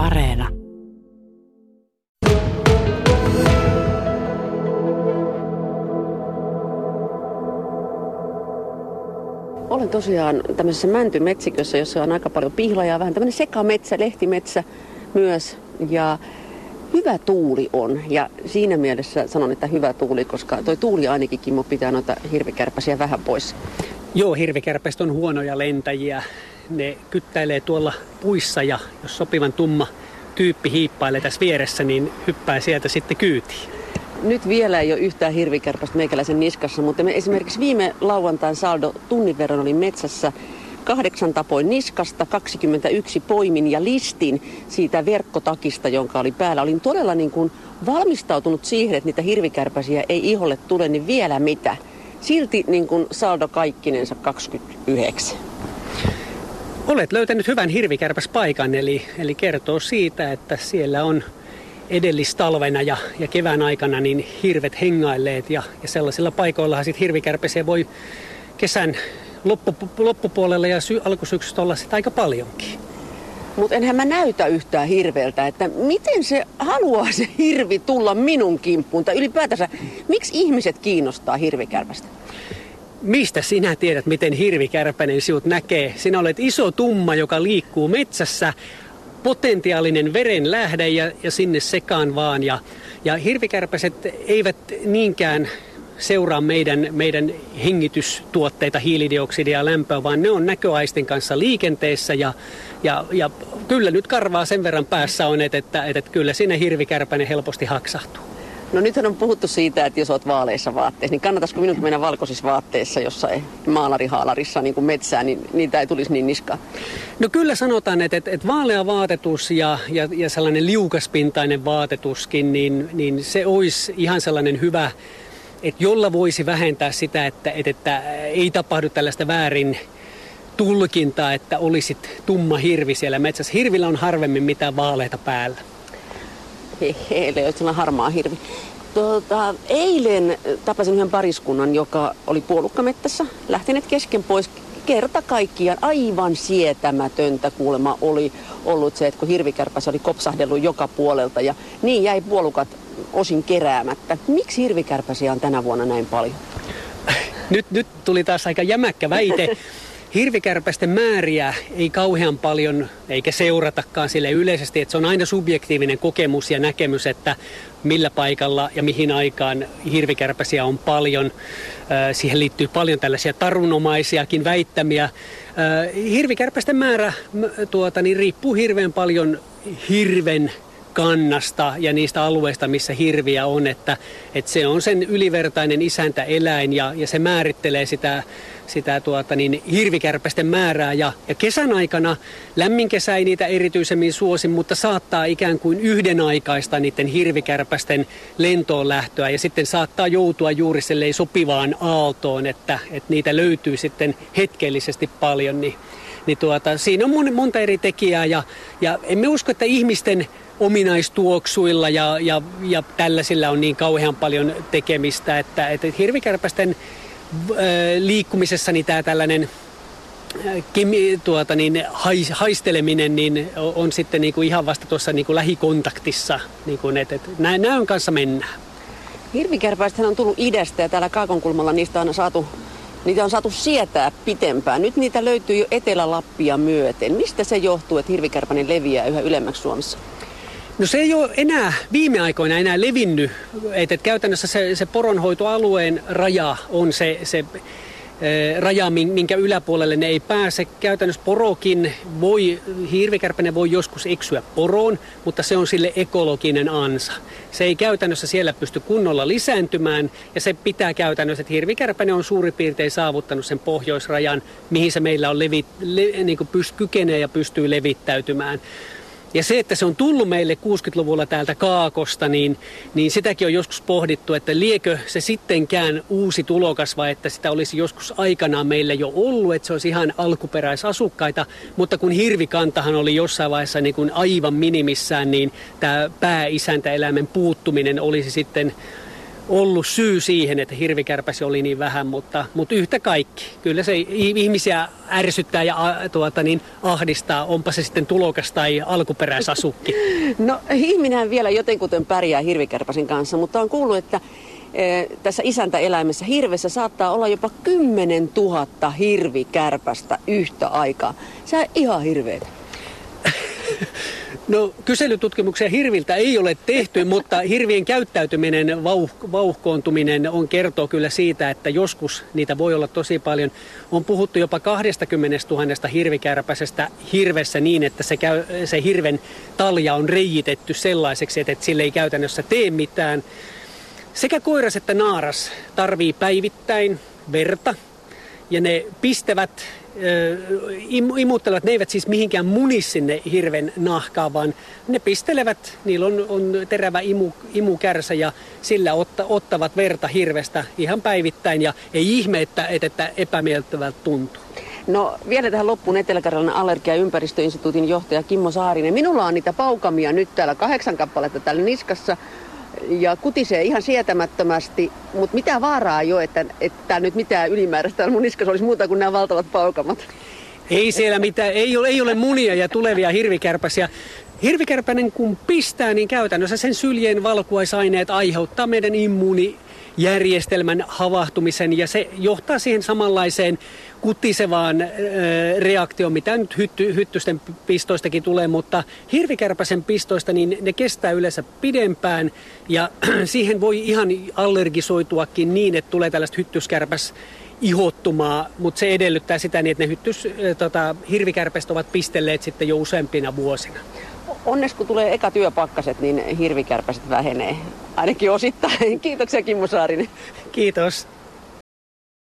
Areena. Olen tosiaan tämmöisessä mäntymetsikössä, jossa on aika paljon pihlajaa, vähän tämmöinen sekametsä, lehtimetsä myös. Ja hyvä tuuli on. Ja siinä mielessä sanon, että hyvä tuuli, koska toi tuuli ainakin Kimmo pitää noita hirvikärpäsiä vähän pois. Joo, hirvikärpästä on huonoja lentäjiä. Ne kyttäilee tuolla puissa ja jos sopivan tumma tyyppi hiippailee tässä vieressä, niin hyppää sieltä sitten kyytiin. Nyt vielä ei ole yhtään hirvikärpästä meikäläisen niskassa, mutta me esimerkiksi viime lauantain saldo tunnin verran oli metsässä kahdeksan tapoin niskasta, 21 poimin ja listin siitä verkkotakista, jonka oli päällä. Olin todella niin kuin valmistautunut siihen, että niitä hirvikärpäsiä ei iholle tule, niin vielä mitä. Silti niin kuin saldo kaikkinensa 29. Olet löytänyt hyvän hirvikärpäspaikan, eli, eli kertoo siitä, että siellä on edellistalvena ja, ja kevään aikana niin hirvet hengailleet ja, ja sellaisilla paikoillahan sitten hirvikärpäsiä voi kesän loppu, loppupuolella ja sy, alkusyksystä olla sitä aika paljonkin. Mutta enhän mä näytä yhtään hirveältä, että miten se haluaa se hirvi tulla minun kimppuun. Tai ylipäätänsä, miksi ihmiset kiinnostaa hirvikärpästä? Mistä sinä tiedät, miten hirvikärpäinen sinut näkee? Sinä olet iso tumma, joka liikkuu metsässä, potentiaalinen veren lähde ja, ja sinne sekaan vaan. Ja, ja hirvikärpäset eivät niinkään seuraa meidän, meidän hengitystuotteita, hiilidioksidia ja lämpöä, vaan ne on näköaistin kanssa liikenteessä ja, ja, ja kyllä nyt karvaa sen verran päässä on, että, että, että kyllä siinä hirvikärpäinen helposti haksahtuu. No nythän on puhuttu siitä, että jos olet vaaleissa vaatteissa, niin kannattaisiko minun mennä valkoisissa vaatteissa jossain maalarihaalarissa niin kuin metsään, niin niitä ei tulisi niin niskaa? No kyllä sanotaan, että, että, että vaalea vaatetus ja, ja, ja sellainen liukaspintainen vaatetuskin, niin, niin se olisi ihan sellainen hyvä että jolla voisi vähentää sitä, että, että, että ei tapahdu tällaista väärin tulkintaa, että olisit tumma hirvi siellä metsässä. Hirvillä on harvemmin mitään vaaleita päällä. Heille on harmaa hirvi. Tuota, eilen tapasin yhden pariskunnan, joka oli puolukkamettässä, lähteneet kesken pois. Kerta kaikkiaan aivan sietämätöntä kuulemma oli ollut se, että kun hirvikärpäs oli kopsahdellut joka puolelta ja niin jäi puolukat osin keräämättä. Miksi hirvikärpäsiä on tänä vuonna näin paljon? Nyt, nyt tuli taas aika jämäkkä väite. Hirvikärpästen määriä ei kauhean paljon, eikä seuratakaan sille yleisesti, että se on aina subjektiivinen kokemus ja näkemys, että millä paikalla ja mihin aikaan hirvikärpäsiä on paljon. Siihen liittyy paljon tällaisia tarunomaisiakin väittämiä. Hirvikärpästen määrä tuota, niin riippuu hirveän paljon hirven kannasta ja niistä alueista, missä hirviä on, että, että se on sen ylivertainen isäntäeläin ja, ja se määrittelee sitä, sitä tuota, niin hirvikärpästen määrää. Ja, ja kesän aikana lämmin kesä ei niitä erityisemmin suosi, mutta saattaa ikään kuin yhden aikaista niiden hirvikärpästen lentoon lähtöä ja sitten saattaa joutua juuri sopivaan aaltoon, että, että niitä löytyy sitten hetkellisesti paljon. Niin, niin tuota, siinä on monta eri tekijää ja, ja emme usko, että ihmisten ominaistuoksuilla ja, ja, ja tällaisilla on niin kauhean paljon tekemistä, että, että hirvikärpästen liikkumisessa niin tämä tällainen kemi, tuota, niin, hais, haisteleminen niin on sitten niin kuin ihan vasta tuossa niin kuin lähikontaktissa, niin kuin, että, että näön kanssa mennään. Hirvikärpäistä on tullut idästä ja täällä Kaakonkulmalla niistä on saatu Niitä on saatu sietää pitempään. Nyt niitä löytyy jo Etelä-Lappia myöten. Mistä se johtuu, että hirvikärpäinen leviää yhä ylemmäksi Suomessa? No se ei ole enää viime aikoina enää levinnyt. että käytännössä se, se poronhoitoalueen raja on se, se raja, minkä yläpuolelle ne ei pääse. Käytännössä porokin voi, hirvikärpänen voi joskus eksyä poroon, mutta se on sille ekologinen ansa. Se ei käytännössä siellä pysty kunnolla lisääntymään ja se pitää käytännössä, että hirvikärpänen on suurin piirtein saavuttanut sen pohjoisrajan, mihin se meillä on levi, le, niin kuin pyst, kykenee ja pystyy levittäytymään. Ja se, että se on tullut meille 60-luvulla täältä Kaakosta, niin, niin sitäkin on joskus pohdittu, että liekö se sittenkään uusi tulokas vai että sitä olisi joskus aikanaan meillä jo ollut, että se olisi ihan alkuperäisasukkaita. Mutta kun hirvikantahan oli jossain vaiheessa niin kuin aivan minimissään, niin tämä pääisäntäeläimen puuttuminen olisi sitten ollut syy siihen, että hirvikärpäsi oli niin vähän, mutta, mutta yhtä kaikki. Kyllä se ihmisiä ärsyttää ja tuota, niin ahdistaa, onpa se sitten tulokas tai alkuperäisasukki. No ihminenhän vielä jotenkuten pärjää hirvikärpäsin kanssa, mutta on kuullut, että e, tässä isäntäeläimessä hirvessä saattaa olla jopa 10 000 hirvikärpästä yhtä aikaa. Se on ihan hirveetä. No kyselytutkimuksia hirviltä ei ole tehty, mutta hirvien käyttäytyminen, vauh, vauhkoontuminen on kertoo kyllä siitä, että joskus niitä voi olla tosi paljon. On puhuttu jopa 20 000 hirvikärpäsestä hirvessä niin, että se, käy, se hirven talja on reijitetty sellaiseksi, että sille ei käytännössä tee mitään. Sekä koiras että naaras tarvii päivittäin verta ja ne pistävät imuttelevat, ne eivät siis mihinkään muni sinne hirven nahkaan, vaan ne pistelevät, niillä on, on terävä imu, imukärsä ja sillä otta, ottavat verta hirvestä ihan päivittäin ja ei ihme, että, että epämiellyttävältä tuntuu. No vielä tähän loppuun Etelä-Karjalan allergia- ja ympäristöinstituutin johtaja Kimmo Saarinen. Minulla on niitä paukamia nyt täällä kahdeksan kappaletta täällä niskassa ja kutisee ihan sietämättömästi, mutta mitä vaaraa jo, että, että nyt mitään ylimääräistä mun niskassa olisi muuta kuin nämä valtavat paukamat? Ei siellä mitään, ei ole, ei ole munia ja tulevia hirvikärpäsiä. Hirvikärpänen kun pistää, niin käytännössä sen syljen valkuaisaineet aiheuttaa meidän immuuni järjestelmän havahtumisen ja se johtaa siihen samanlaiseen kutisevaan reaktioon, mitä nyt hytty, hyttysten pistoistakin tulee, mutta hirvikärpäsen pistoista niin ne kestää yleensä pidempään ja siihen voi ihan allergisoituakin niin, että tulee tällaista hyttyskärpäs ihottumaa, mutta se edellyttää sitä niin, että ne hyttys, tota, hirvikärpästä ovat pistelleet sitten jo useampina vuosina. Onneksi kun tulee eka työpakkaset, niin hirvikärpäset vähenee. Ainakin osittain. Kiitoksia Kimmo Saarinen. Kiitos.